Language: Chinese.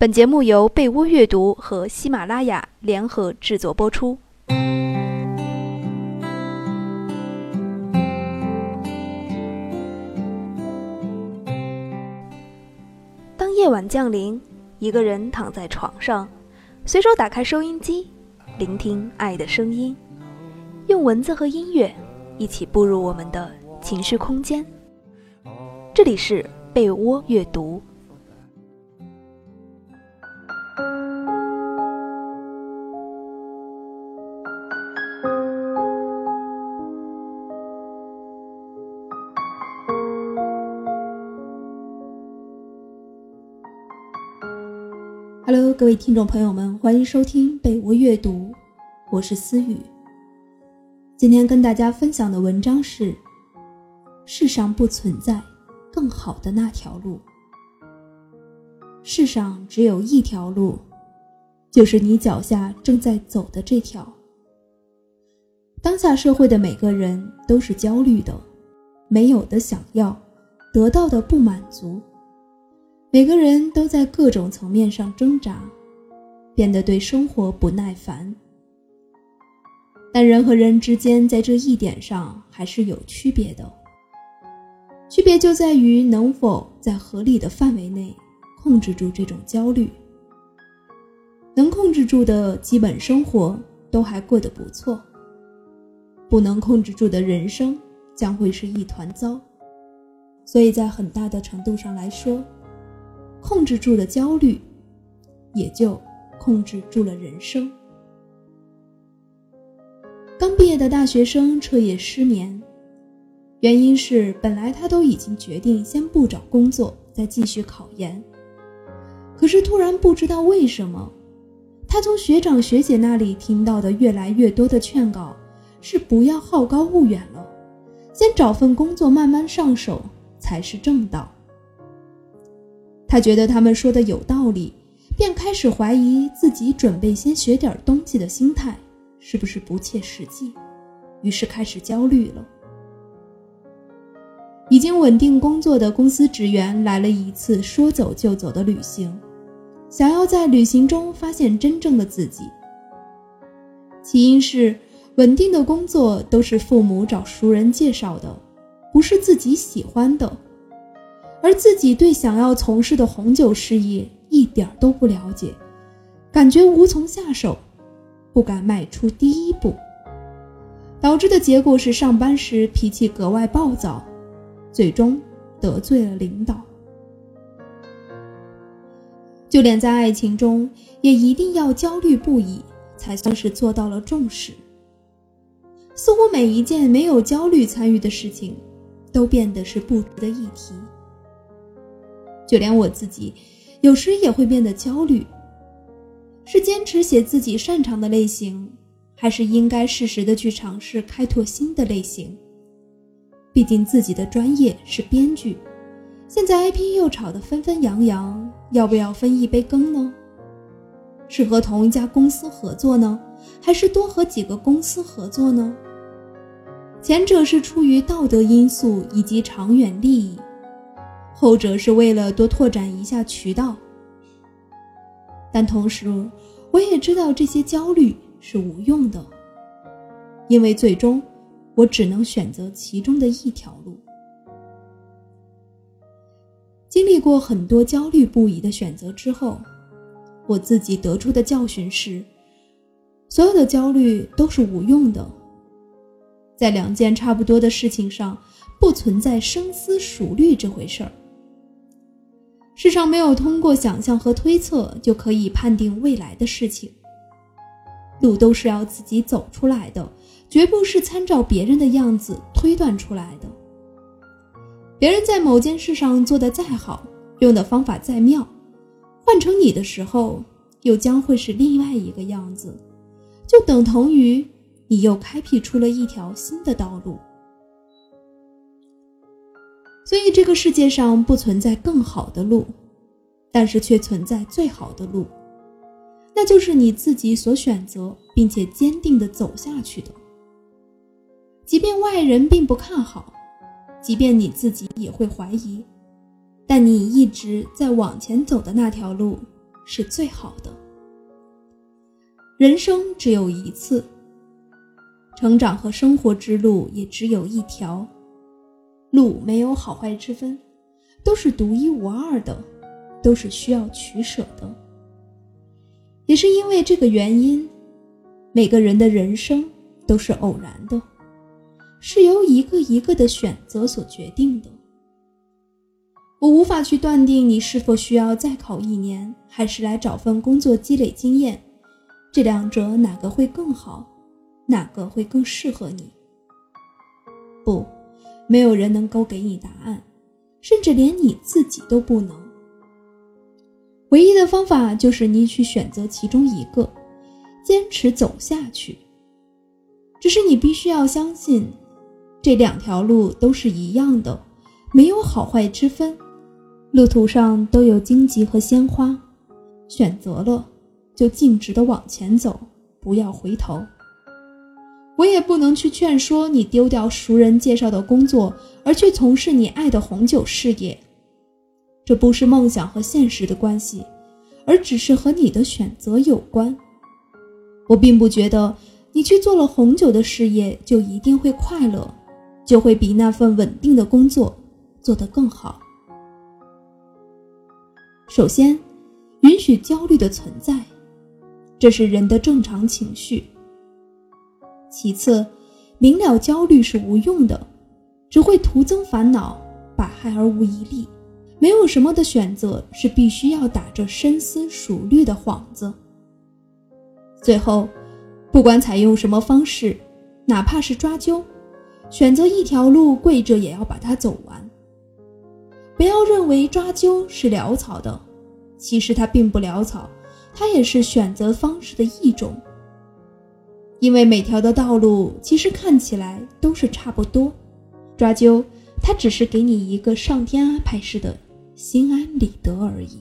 本节目由被窝阅读和喜马拉雅联合制作播出。当夜晚降临，一个人躺在床上，随手打开收音机，聆听爱的声音，用文字和音乐一起步入我们的情绪空间。这里是被窝阅读。Hello，各位听众朋友们，欢迎收听被窝阅读，我是思雨。今天跟大家分享的文章是：世上不存在更好的那条路，世上只有一条路，就是你脚下正在走的这条。当下社会的每个人都是焦虑的，没有的想要，得到的不满足。每个人都在各种层面上挣扎，变得对生活不耐烦。但人和人之间在这一点上还是有区别的，区别就在于能否在合理的范围内控制住这种焦虑。能控制住的基本生活都还过得不错，不能控制住的人生将会是一团糟。所以在很大的程度上来说，控制住了焦虑，也就控制住了人生。刚毕业的大学生彻夜失眠，原因是本来他都已经决定先不找工作，再继续考研。可是突然不知道为什么，他从学长学姐那里听到的越来越多的劝告是不要好高骛远了，先找份工作慢慢上手才是正道。他觉得他们说的有道理，便开始怀疑自己准备先学点东西的心态是不是不切实际，于是开始焦虑了。已经稳定工作的公司职员来了一次说走就走的旅行，想要在旅行中发现真正的自己。起因是稳定的工作都是父母找熟人介绍的，不是自己喜欢的。而自己对想要从事的红酒事业一点都不了解，感觉无从下手，不敢迈出第一步，导致的结果是上班时脾气格外暴躁，最终得罪了领导。就连在爱情中，也一定要焦虑不已，才算是做到了重视。似乎每一件没有焦虑参与的事情，都变得是不值得一提。就连我自己，有时也会变得焦虑。是坚持写自己擅长的类型，还是应该适时的去尝试开拓新的类型？毕竟自己的专业是编剧，现在 IP 又炒得纷纷扬扬，要不要分一杯羹呢？是和同一家公司合作呢，还是多和几个公司合作呢？前者是出于道德因素以及长远利益。后者是为了多拓展一下渠道，但同时我也知道这些焦虑是无用的，因为最终我只能选择其中的一条路。经历过很多焦虑不已的选择之后，我自己得出的教训是：所有的焦虑都是无用的。在两件差不多的事情上，不存在深思熟虑这回事儿。世上没有通过想象和推测就可以判定未来的事情，路都是要自己走出来的，绝不是参照别人的样子推断出来的。别人在某件事上做得再好，用的方法再妙，换成你的时候，又将会是另外一个样子，就等同于你又开辟出了一条新的道路。所以，这个世界上不存在更好的路，但是却存在最好的路，那就是你自己所选择并且坚定的走下去的。即便外人并不看好，即便你自己也会怀疑，但你一直在往前走的那条路，是最好的。人生只有一次，成长和生活之路也只有一条，路没有好坏之分，都是独一无二的，都是需要取舍的。也是因为这个原因，每个人的人生都是偶然的，是由一个一个的选择所决定的。我无法去断定你是否需要再考一年，还是来找份工作积累经验，这两者哪个会更好，哪个会更适合你？不，没有人能够给你答案，甚至连你自己都不能。唯一的方法就是你去选择其中一个，坚持走下去。只是你必须要相信，这两条路都是一样的，没有好坏之分。路途上都有荆棘和鲜花，选择了就径直的往前走，不要回头。我也不能去劝说你丢掉熟人介绍的工作，而去从事你爱的红酒事业。这不是梦想和现实的关系，而只是和你的选择有关。我并不觉得你去做了红酒的事业就一定会快乐，就会比那份稳定的工作做得更好。首先，允许焦虑的存在，这是人的正常情绪。其次，明了焦虑是无用的，只会徒增烦恼，百害而无一利。没有什么的选择是必须要打着深思熟虑的幌子。最后，不管采用什么方式，哪怕是抓阄，选择一条路，跪着也要把它走完。不要认为抓阄是潦草的，其实它并不潦草，它也是选择方式的一种。因为每条的道路其实看起来都是差不多，抓阄它只是给你一个上天安排似的心安理得而已。